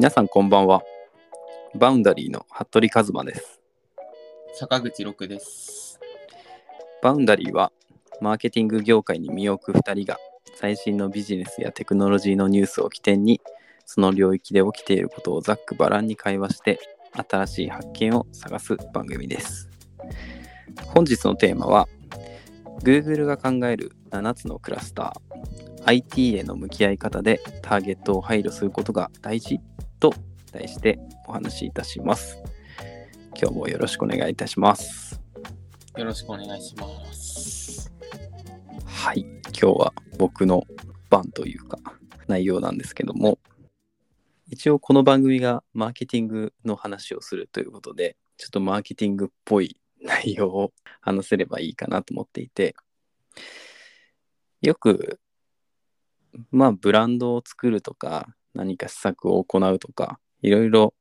皆さんこんばんは。バウンダリーの服部一馬です。坂口六です。バウンダリーはマーケティング業界に身を置く2人が最新のビジネスやテクノロジーのニュースを起点にその領域で起きていることをざっくばらんに会話して新しい発見を探す番組です。本日のテーマは Google が考える7つのクラスター IT への向き合い方でターゲットを配慮することが大事と題してお話しいたします。今日もよろしくお願いいたします。よろしくお願いします。はい、今日は僕の番というか内容なんですけども、一応この番組がマーケティングの話をするということで、ちょっとマーケティングっぽい内容を話せればいいかなと思っていて、よく、まあブランドを作るとか、何か施策を行うとか、いろいろ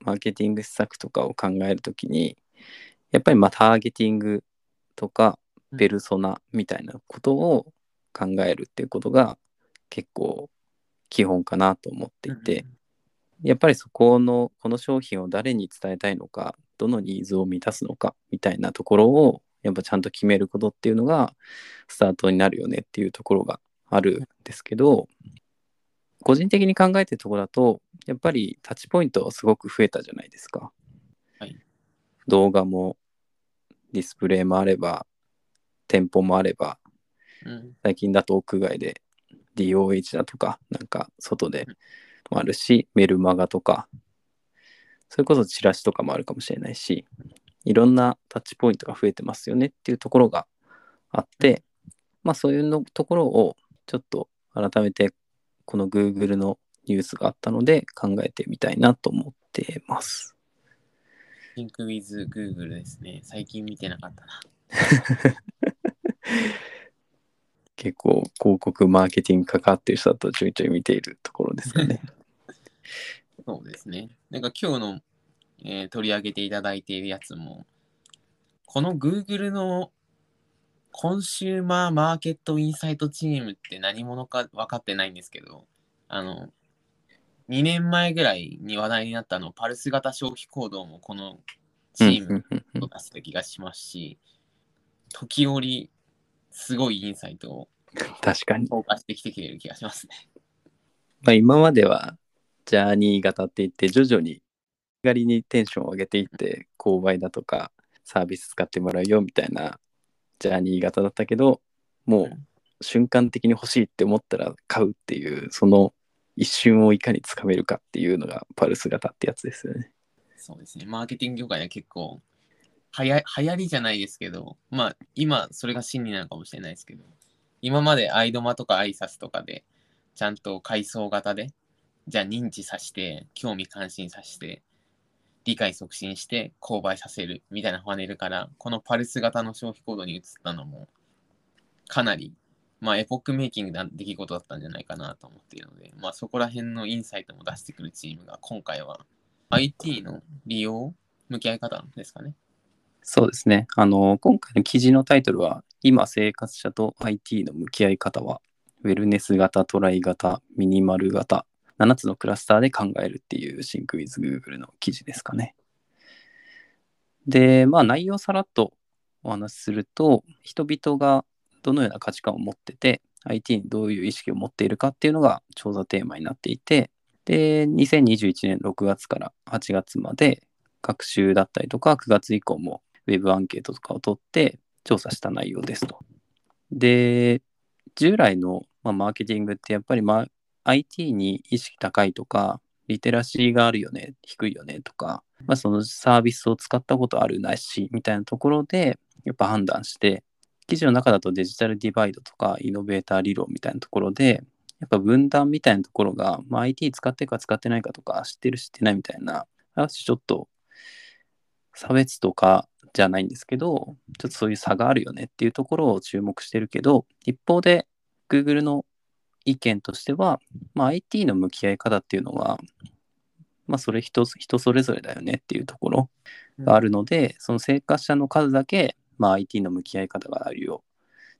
マーケティング施策とかを考えるときに、やっぱりまあターゲティングとか、ペルソナみたいなことを考えるっていうことが結構基本かなと思っていて、やっぱりそこのこの商品を誰に伝えたいのかどのニーズを満たすのかみたいなところをやっぱちゃんと決めることっていうのがスタートになるよねっていうところがあるんですけど個人的に考えてるところだとやっぱりタッチポイントはすごく増えたじゃないですか。はい動画もディスプレイもあれば店舗もあればうん。最近だと屋外で DOH だとかなんか外でもあるしメルマガとかそれこそチラシとかもあるかもしれないしいろんなタッチポイントが増えてますよねっていうところがあってまあそういうのところをちょっと改めてこの Google のニュースがあったので考えてみたいなと思ってます。Think with Google ですね。最近見てなかったな。結構広告マーケティング関わってる人だとちょいちょい見ているところですかね。そうですね。なんか今日の、えー取り上げていただいているやつも、この Google のコンシューマーマーケットインサイトチームって何者か分かってないんですけど、あの、2年前ぐらいに話題になったあのパルス型消費行動もこのチームうんうんうんと出した気がしますし、時折すごいインサイトを確かに。投下してきてくれる気がしますね。まあ、今まではジャーニー型って言って徐々に狩りにテンションを上げていって購買だとかサービス使ってもらうよみたいなジャーニー型だったけどもう瞬間的に欲しいって思ったら買うっていうその一瞬をいかにつかめるかっていうのがパルス型ってやつですよね。そうですね。マーケティング業界は結構はや流行りじゃないですけど、まあ今それが真理なのかもしれないですけど、今までアイドマとかアイサスとかでちゃんと階層型で、じゃあ認知させて、興味関心させて、理解促進して購買させるみたいなパネルから、このパルス型の消費行動に移ったのも、かなり、まあ、エポックメイキングな出来事だったんじゃないかなと思っているので、まあ、そこら辺のインサイトも出してくるチームが、今回は IT の利用、向き合い方ですかね。そうですね。あの今回の記事のタイトルは今生活者と IT の向き合い方はウェルネス型、トライ型、ミニマル型、7つのクラスターで考えるっていう Sync with Google の記事ですかね。で、まあ内容さらっとお話しすると、人々がどのような価値観を持ってて、IT にどういう意識を持っているかっていうのが調査テーマになっていて、で、2021年6月から8月まで、学習だったりとか、9月以降もウェブアンケートとかを取って調査した内容ですと。で、従来の、まあ、マーケティングってやっぱり、まあ、IT に意識高いとか、リテラシーがあるよね、低いよねとか、まあ、そのサービスを使ったことあるないしみたいなところで、やっぱ判断して、記事の中だとデジタルディバイドとかイノベーター理論みたいなところで、やっぱ分断みたいなところが、まあ、IT 使ってるか使ってないかとか、知ってる知ってないみたいな、あちょっと差別とかじゃないんですけど、ちょっとそういう差があるよねっていうところを注目してるけど、一方で Google の意見としては、まあ、IT の向き合い方っていうのは、まあ、それ人人それぞれだよねっていうところがあるので、その生活者の数だけ、まあ、IT の向き合い方があるよ。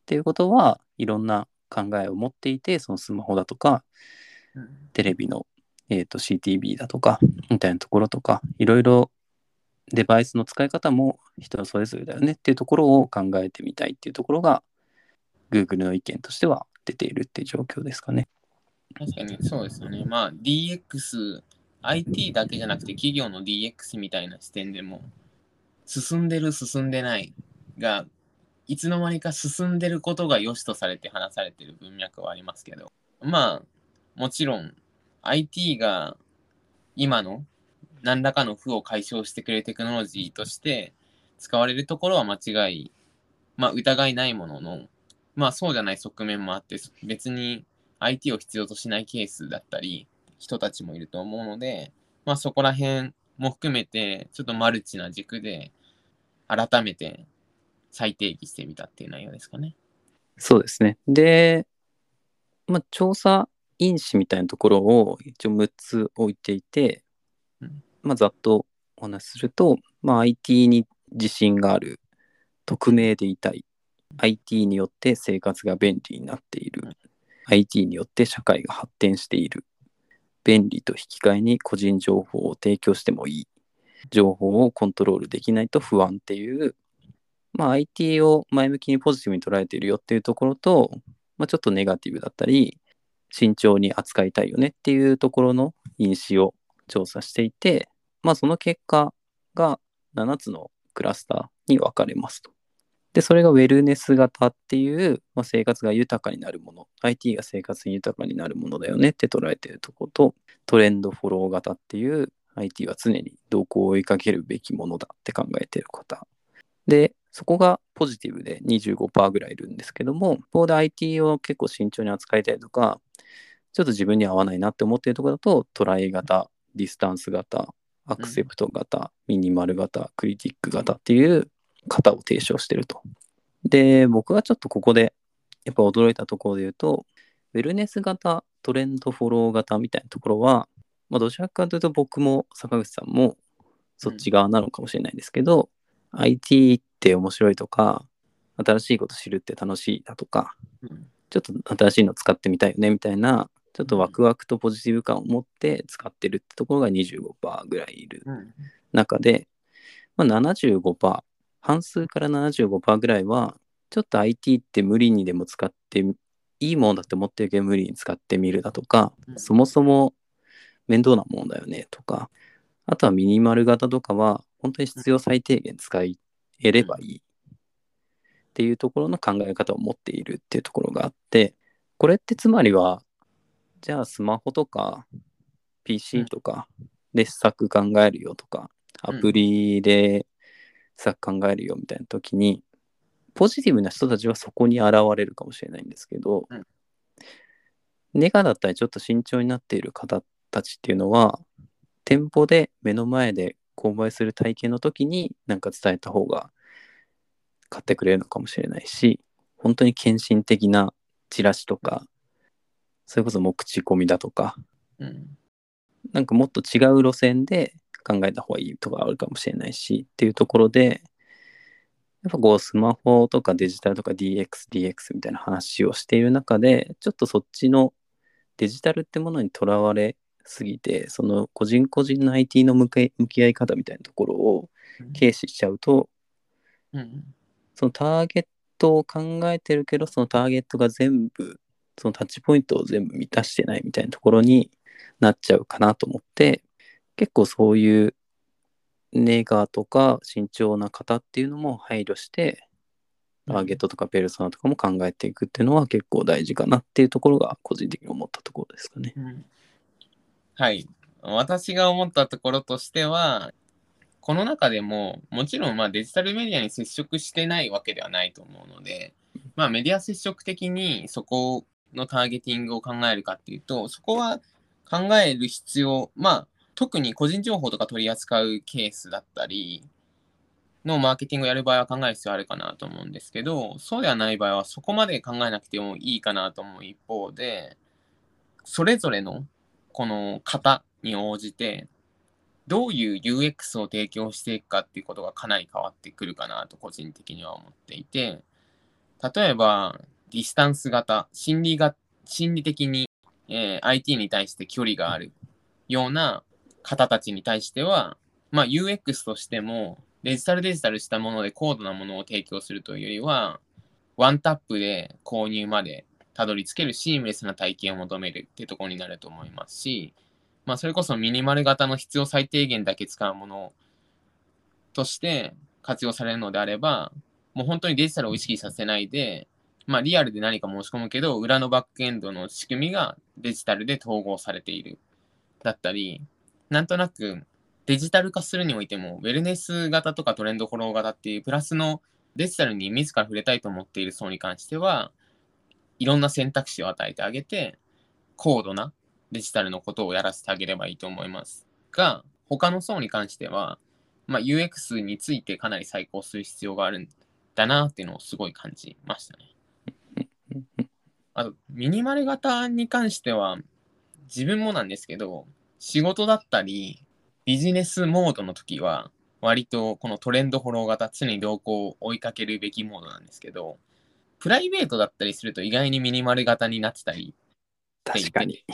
っていうことはいろんな考えを持っていて、そのスマホだとか、うん。テレビのえー、と CTB だとか、みたいなところとか、いろいろデバイスの使い方も人それぞれだよねっていうところを考えてみたいっていうところが、Google の意見としては出ているっていう状況ですかね。確かにそうですよね。まあ DX、IT だけじゃなくて企業の DX みたいな視点でも、進んでる進んでないが、いつの間にか進んでることが良しとされて話されてる文脈はありますけど、まあ、もちろん IT が今の何らかの負を解消してくれるテクノロジーとして使われるところは間違い、まあ疑いないものの、まあそうじゃない側面もあって、別に IT を必要としないケースだったり、人たちもいると思うので、まあそこら辺も含めて、ちょっとマルチな軸で、改めて再定義してみたっていう内容ですかね。そうですね。で、まあ、調査因子みたいなところを一応6つ置いていて、うんまあ、ざっとお話しすると、まあ、IT に自信がある、匿名でいたい、IT によって生活が便利になっている、IT によって社会が発展している、便利と引き換えに個人情報を提供してもいい、情報をコントロールできないと不安っていう、まあ、IT を前向きにポジティブに捉えているよっていうところと、まあ、ちょっとネガティブだったり、慎重に扱いたいよねっていうところの因子を調査していて、まあ、その結果が7つのクラスターに分かれますと。で、それがウェルネス型っていう、まあ、生活が豊かになるもの、IT が生活に豊かになるものだよねって捉えているところと、トレンドフォロー型っていう、IT は常に動向を追いかけるべきものだって考えている方。で、そこがポジティブで25%ぐらいいるんですけども、一方で IT を結構慎重に扱いたいとか、ちょっと自分に合わないなって思っているところだと、トライ型、ディスタンス型、アクセプト型、ミニマル型、クリティック型っていう型を提唱してると。で、僕がちょっとここでやっぱ驚いたところで言うと、ウェルネス型、トレンドフォロー型みたいなところは、まあ、どちらかというと僕も坂口さんもそっち側なのかもしれないですけど、IT って面白いとか、新しいこと知るって楽しいだとか、うんちょっと新しいの使ってみたいよねみたいな、ちょっとワクワクとポジティブ感を持って使ってるってところが25%ぐらいいる中で、まあ、75%、半数から75%ぐらいは、ちょっと IT って無理にでも使って、いいものだって思ってるけど無理に使ってみるだとか、うん。そもそも面倒なものだよねとか、あとはミニマル型とかは、本当に必要最低限使えればいいっていうところの考え方を持っているっていうところがあって、これってつまりは、じゃあスマホとか PC とかで施策考えるよとか、アプリで施策考えるよみたいな時に、ポジティブな人たちはそこに現れるかもしれないんですけど、うん。ネガだったりちょっと慎重になっている方たちっていうのは、店舗で目の前で購買する体験の時になんか伝えた方が買ってくれるのかもしれないし、本当に献身的なチラシとか、それこそもう口コミだとか、うん。なんかもっと違う路線で考えた方がいいとかあるかもしれないしっていうところで、やっぱこうスマホとかデジタルとか DX、DX みたいな話をしている中で、ちょっとそっちのデジタルってものにとらわれすぎて、その個人個人の IT の向き向き合い方みたいなところを軽視しちゃうと、うんそのターゲットを考えてるけど、そのターゲットが全部、そのタッチポイントを全部満たしてないみたいなところになっちゃうかなと思って、結構そういうネガとか慎重な方っていうのも配慮して、ターゲットとかペルソナとかも考えていくっていうのは結構大事かなっていうところが個人的に思ったところですかね。うんはい。私が思ったところとしては、この中でも、もちろんまあデジタルメディアに接触してないわけではないと思うので、まあメディア接触的にそこのターゲティングを考えるかっていうと、そこは考える必要、まあ特に個人情報とか取り扱うケースだったりのマーケティングをやる場合は考える必要あるかなと思うんですけど、そうではない場合はそこまで考えなくてもいいかなと思う一方で、それぞれのこの型に応じて、どういう UX を提供していくかっていうことがかなり変わってくるかなと個人的には思っていて、例えば、ディスタンス型、心理が心理的に、えー IT に対して距離があるような方たちに対しては、まあ、UX としてもデジタルデジタルしたもので高度なものを提供するというよりは、ワンタップで購入までたどり着けるシームレスな体験を求めるってところになると思いますし、まあ、それこそミニマル型の必要最低限だけ使うものとして活用されるのであれば、もう本当にデジタルを意識させないで、まあ、リアルで何か申し込むけど、裏のバックエンドの仕組みがデジタルで統合されている。だったり、なんとなくデジタル化するにおいても、ウェルネス型とかトレンドフォロー型っていうプラスのデジタルに自ら触れたいと思っている層に関しては、いろんな選択肢を与えてあげて、高度なデジタルのことをやらせてあげればいいと思いますが、他の層に関しては、まあ、UX についてかなり再考する必要があるんだなっていうのをすごい感じましたね。あと、ミニマル型に関しては、自分もなんですけど、仕事だったり、ビジネスモードの時は、割とこのトレンドフォロー型、常に動向を追いかけるべきモードなんですけど、プライベートだったりすると意外にミニマル型になってたり確かに。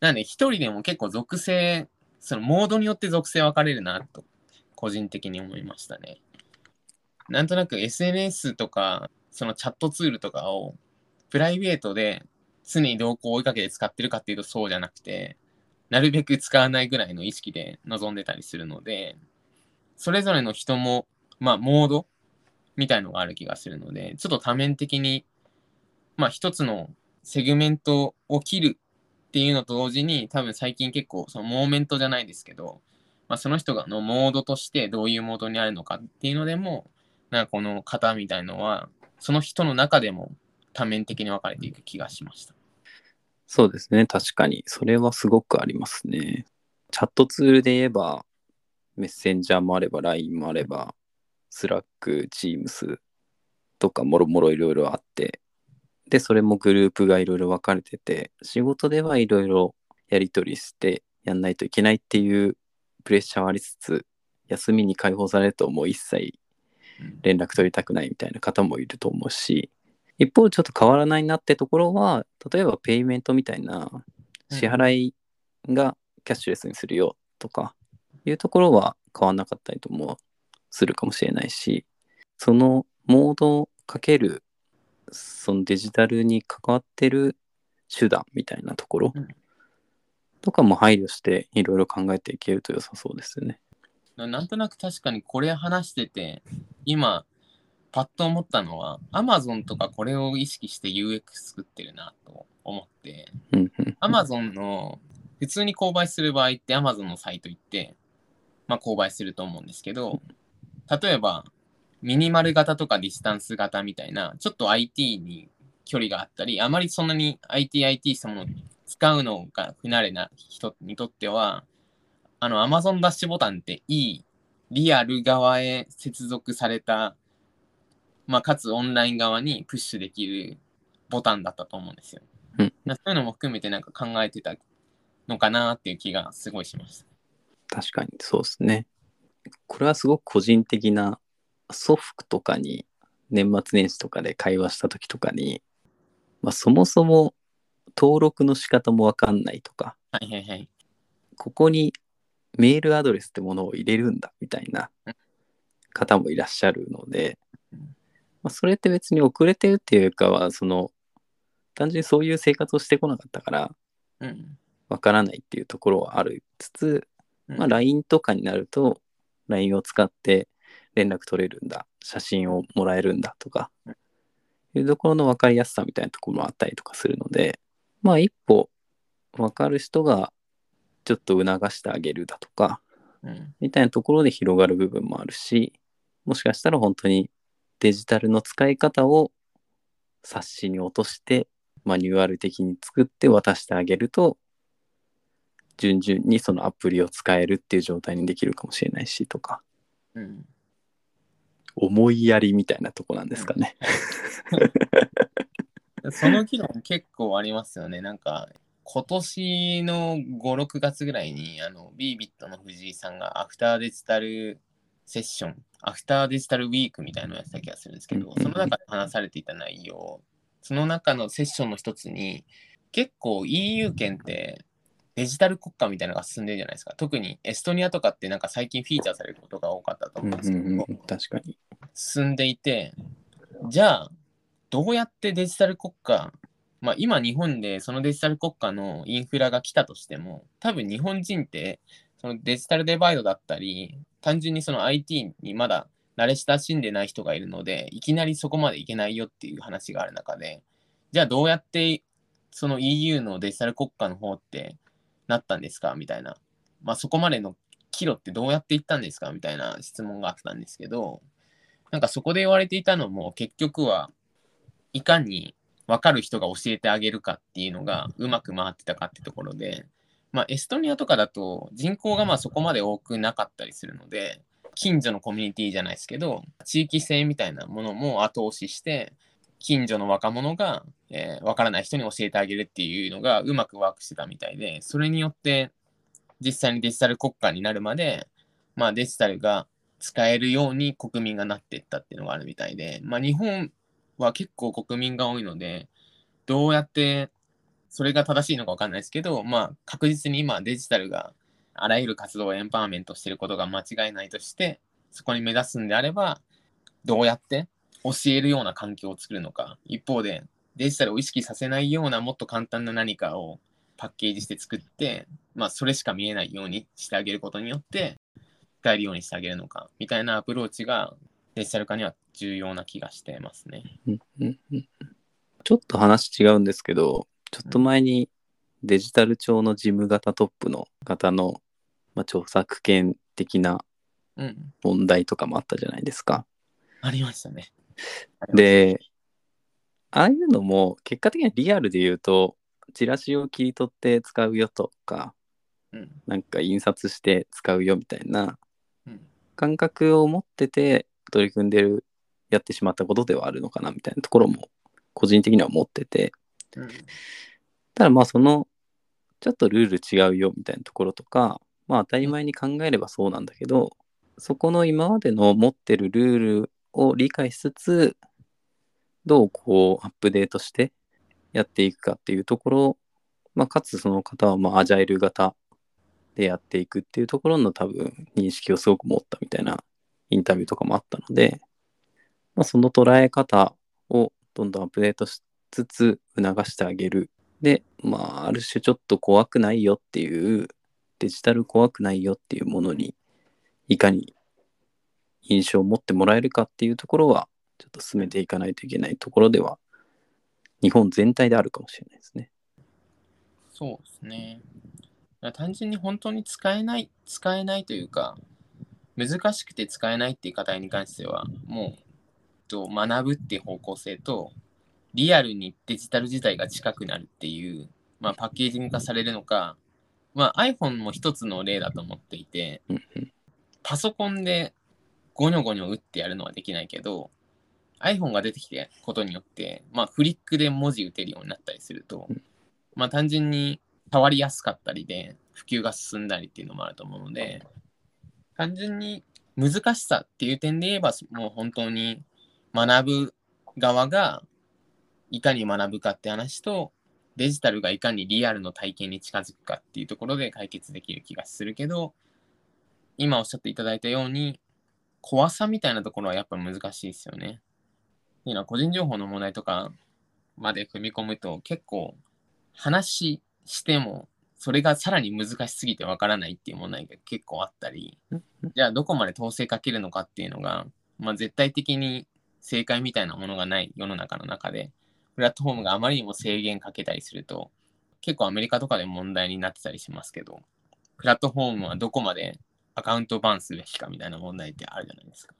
なんで一人でも結構属性、そのモードによって属性分かれるなと、個人的に思いましたね。なんとなく SNS とか、そのチャットツールとかをプライベートで常に動向を追いかけて使ってるかっていうとそうじゃなくて、なるべく使わないぐらいの意識で臨んでたりするので、それぞれの人も、まあ、モードみたいのがある気がするので、ちょっと多面的に、まあ、一つのセグメントを切るっていうのと同時に、多分最近結構、そのモーメントじゃないですけど、まあ、その人がのモードとしてどういうモードにあるのかっていうのでも、なんかこの型みたいのは、その人の中でも多面的に分かれていく気がしました。そうですね、確かに。それはすごくありますね。チャットツールで言えば、メッセンジャーもあれば、LINE もあれば、 Slack、Teams とかもろもろいろいろあって、で、それもグループがいろいろ分かれてて、仕事ではいろいろやり取りしてやんないといけないっていうプレッシャーはありつつ、休みに解放されるともう一切連絡取りたくないみたいな方もいると思うし、一方ちょっと変わらないなってところは、例えばペイメントみたいな支払いがキャッシュレスにするよとかいうところは変わらなかったりともするかもしれないし、そのモードかけるそのデジタルに関わってる手段みたいなところとかも配慮していろいろ考えていけると良さそうですよね。なんとなく確かにこれ話してて、今、パッと思ったのは、Amazon とかこれを意識して UX 作ってるなと思って、Amazon の普通に購買する場合って Amazon のサイト行って、まあ、購買すると思うんですけど、例えば、ミニマル型とかディスタンス型みたいな、ちょっと IT に距離があったり、あまりそんなに IT、IT したものを使うのが不慣れな人にとっては、あの Amazon ダッシュボタンっていい、リアル側へ接続された、まあ、かつオンライン側にプッシュできるボタンだったと思うんですよ。うん、そういうのも含めてなんか考えてたのかなっていう気がすごいしました。確かにそうですね。これはすごく個人的な祖父とかに年末年始とかで会話した時とかに、まあ、そもそも登録の仕方もわかんないとか、はいはいはい。ここにメールアドレスってものを入れるんだみたいな方もいらっしゃるので、まあ、それって別に遅れてるっていうかはその単純にそういう生活をしてこなかったからわからないっていうところはあるつつ、まあ、LINE とかになると LINE を使って連絡取れるんだ写真をもらえるんだとかいうところの分かりやすさみたいなところもあったりとかするのでまあ一歩分かる人がちょっと促してあげるだとか、うん、みたいなところで広がる部分もあるしもしかしたら本当にデジタルの使い方を冊子に落としてマニュアル的に作って渡してあげると順々にそのアプリを使えるっていう状態にできるかもしれないしとか、うん、思いやりみたいなとこなんですかね。その議論結構ありますよね。なんか今年の5、6月ぐらいにあの b ビットの藤井さんがアフターデジタルセッション、アフターデジタルウィークみたいなのをやってた気がするんですけど、その中で話されていた内容、その中のセッションの一つに結構 EU 圏ってデジタル国家みたいなのが進んでるじゃないですか。特にエストニアとかってなんか最近フィーチャーされることが多かったとうん思うんですけど、うんうん、確かに。進んでいて、じゃあ、どうやってデジタル国家、まあ今日本でそのデジタル国家のインフラが来たとしても、多分日本人ってそのデジタルデバイドだったり、単純にその IT にまだ慣れ親しんでない人がいるので、いきなりそこまでいけないよっていう話がある中で、じゃあどうやってその EU のデジタル国家の方ってなったんですか？みたいな。まあそこまでの岐路ってどうやっていったんですか？みたいな質問があったんですけど、なんかそこで言われていたのも結局はいかに分かる人が教えてあげるかっていうのがうまく回ってたかってところで、まあ、エストニアとかだと人口がまあそこまで多くなかったりするので近所のコミュニティじゃないですけど地域性みたいなものも後押しして近所の若者が、えー分からない人に教えてあげるっていうのがうまくワークしてたみたいでそれによって実際にデジタル国家になるまで、まあ、デジタルが使えるように国民がなっていったっていうのがあるみたいで、まあ、日本は結構国民が多いので、どうやってそれが正しいのか分かんないですけど、まあ、確実に今デジタルがあらゆる活動をエンパワーメントしてることが間違いないとして、そこに目指すんであれば、どうやって教えるような環境を作るのか、一方でデジタルを意識させないようなもっと簡単な何かをパッケージして作って、まあ、それしか見えないようにしてあげることによって、使えるようにしてあげるのか、みたいなアプローチがデジタル化には重要な気がしてますね。ちょっと話違うんですけど、ちょっと前にデジタル庁の事務型トップの方の、まあ、著作権的なうん。問題とかもあったじゃないですか。ありましたね。で、ああいうのも結果的にはリアルで言うと、チラシを切り取って使うよとか、うん。なんか印刷して使うよみたいなうん。感覚を持ってて取り組んでる、やってしまったことではあるのかなみたいなところも個人的には思ってて、うん。ただまあそのちょっとルール違うよみたいなところとかまあ当たり前に考えればそうなんだけどそこの今までの持ってるルールを理解しつつどうこうアップデートしてやっていくかっていうところ、まあ、かつその方はまあアジャイル型でやっていくっていうところの多分認識をすごく持ったみたいなインタビューとかもあったので、まあ、その捉え方をどんどんアップデートしつつ促してあげるで、まあ、ある種ちょっと怖くないよっていう、デジタル怖くないよっていうものに、いかに印象を持ってもらえるかっていうところは、ちょっと進めていかないといけないところでは、日本全体であるかもしれないですね。そうですね。単純に本当に使えない、使えないというか、難しくて使えないっていう課題に関しては、もう、と学ぶっていう方向性と、リアルにデジタル自体が近くなるっていう、まあ、パッケージング化されるのか、まあ、iPhone も一つの例だと思っていて、パソコンでゴニョゴニョ打ってやるのはできないけど、iPhone が出てきてことによって、まあ、フリックで文字打てるようになったりすると、まあ、単純に触りやすかったりで、普及が進んだりっていうのもあると思うので、単純に難しさっていう点で言えば、もう本当に学ぶ側がいかに学ぶかって話と、デジタルがいかにリアルの体験に近づくかっていうところで解決できる気がするけど、今おっしゃっていただいたように、怖さみたいなところはやっぱ難しいですよね。っていうのは個人情報の問題とかまで踏み込むと結構話してもそれがさらに難しすぎてわからないっていう問題が結構あったり、じゃあどこまで統制かけるのかっていうのが、まあ、絶対的に正解みたいなものがない世の中の中で、プラットフォームがあまりにも制限かけたりすると、結構アメリカとかで問題になってたりしますけど、プラットフォームはどこまでアカウントバンすべきかみたいな問題ってあるじゃないですか。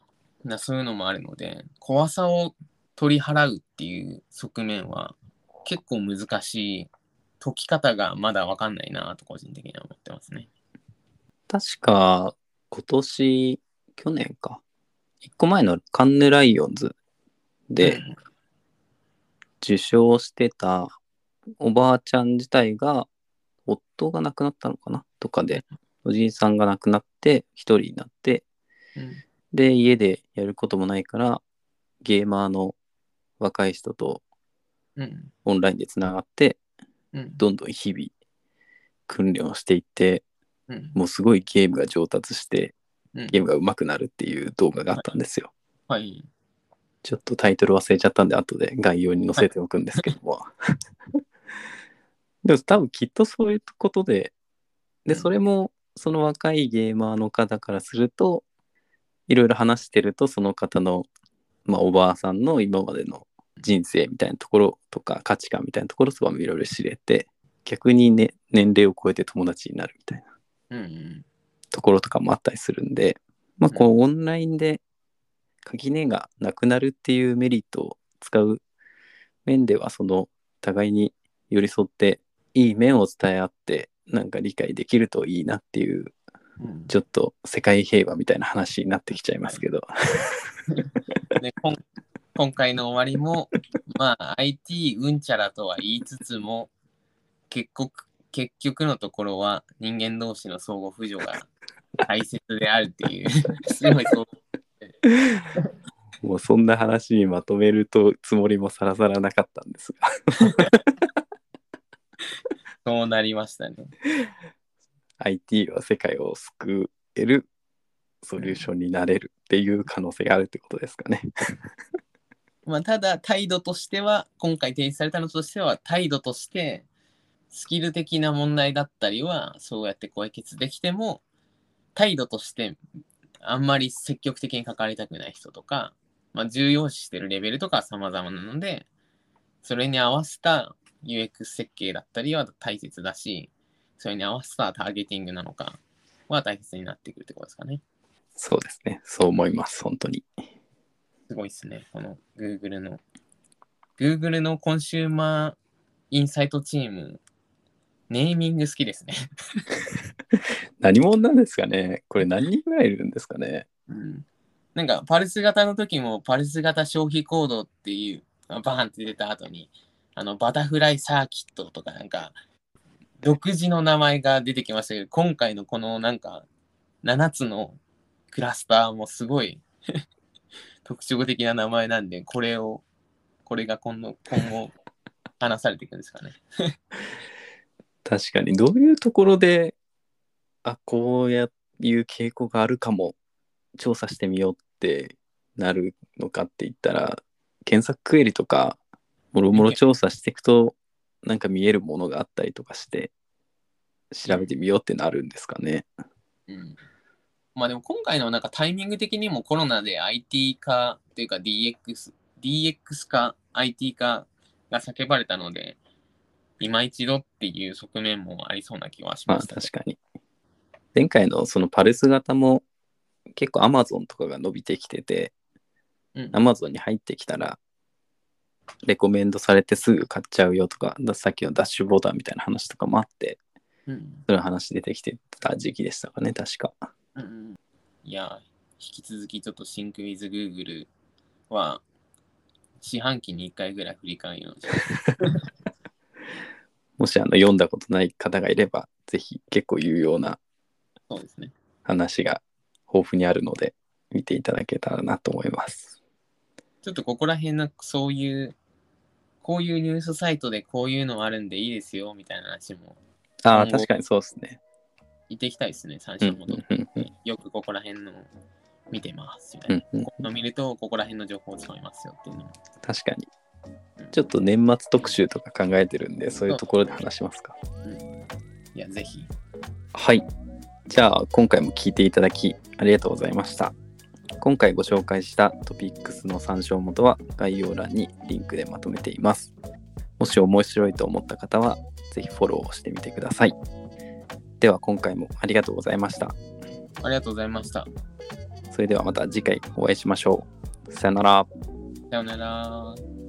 なそういうのもあるので、怖さを取り払うっていう側面は結構難しい解き方がまだわかんないなと個人的には思ってますね。確か、今年、去年か。一個前のカンヌライオンズでうん受賞してたおばあちゃん自体が、夫が亡くなったのかなとかで、おじいさんが亡くなって、一人になって、うんで、家でやることもないから、ゲーマーの若い人とうんオンラインでつながって、うんどんどん日々訓練をしていってうん。もうすごいゲームが上達してうんゲームが上手くなるっていう動画があったんですよ。はい。ちょっとタイトル忘れちゃったんで後で概要に載せておくんですけども。でも多分きっとそういうことででうんそれもその若いゲーマーの方からするといろいろ話してるとその方の、まあ、おばあさんの今までの人生みたいなところとか価値観みたいなところとかもいろいろ知れて逆に、ね、年齢を超えて友達になるみたいな。ところとかもあったりするんで、まあ、こうオンラインで垣根がなくなるっていうメリットを使う面ではその互いに寄り添っていい面を伝え合ってなんか理解できるといいなっていううんちょっと世界平和みたいな話になってきちゃいますけど、でこん今回の終わりも、まあ、IT うんちゃらとは言いつつも、結局結局のところは人間同士の相互扶助が大切であるっていう、すごいそう。もうそんな話にまとめるとつもりもさらさらなかったんですがそうなりましたね。IT は世界を救えるソリューションになれるっていう可能性があるってことですかね。まあ、ただ、態度としては、今回提示されたのとしては、態度として、スキル的な問題だったりは、そうやって解決できても、態度として、あんまり積極的に関わりたくない人とか、まあ、重要視してるレベルとかは様々なので、それに合わせた UX 設計だったりは大切だし、それに合わせたターゲティングなのかは大切になってくるってことですかね。そうですね。そう思います、本当に。すごいですね。この Google の。Google のコンシューマーインサイトチーム、ネーミング好きですね。何者なんですかね？これ何人ぐらいいるんですかね？うん、なんか、パルス型の時も、パルス型消費コードっていう、あバーンって出た後に、あの、バタフライサーキットとか、なんか、独自の名前が出てきましたけど、今回のこのなんか、7つのクラスターもすごい 特徴的な名前なんで、これを、これが今度、今後、話されていくんですかね。確かに、どういうところで、あ、こういう傾向があるかも、調査してみようってなるのかって言ったら、検索クエリとか、もろもろ調査していくと、なんか見えるものがあったりとかして、調べてみようってなるんですかね。うん。まあでも今回のなんかタイミング的にもコロナで IT 化っていうか DX、DX 化、IT 化が叫ばれたので、今一度っていう側面もありそうな気はしまあました。確かに。前回のそのパルス型も結構 Amazon とかが伸びてきてて、うん、Amazon に入ってきたら、レコメンドされてすぐ買っちゃうよとか、ださっきのダッシュボーダーみたいな話とかもあって、うんその話出てきてた時期でしたかね、確か。うんうんいや、引き続きちょっと Sync with Google は四半期に1回ぐらい振り返るようにし もしあの読んだことない方がいれば、ぜひ結構有用なそうですね。話が豊富にあるので、見ていただけたらなと思います。ちょっとここら辺のそういう、こういうニュースサイトでこういうのあるんでいいですよみたいな話もああ、今後確かにそうですね。言っていきたいですね、三うん振戻って。うんうんよくここら辺の見てますみたいな。うんうんここの見るとここら辺の情報を使いますよっていうのも。確かにうん。ちょっと年末特集とか考えてるんで、そういうところで話しますか。いや、ぜひ。はい。じゃあ、今回も聞いていただきありがとうございました。今回ご紹介したトピックスの参照元は概要欄にリンクでまとめています。もし面白いと思った方は、ぜひフォローをしてみてください。では、今回もありがとうございました。ありがとうございました。それではまた次回お会いしましょう。さよなら。さようなら。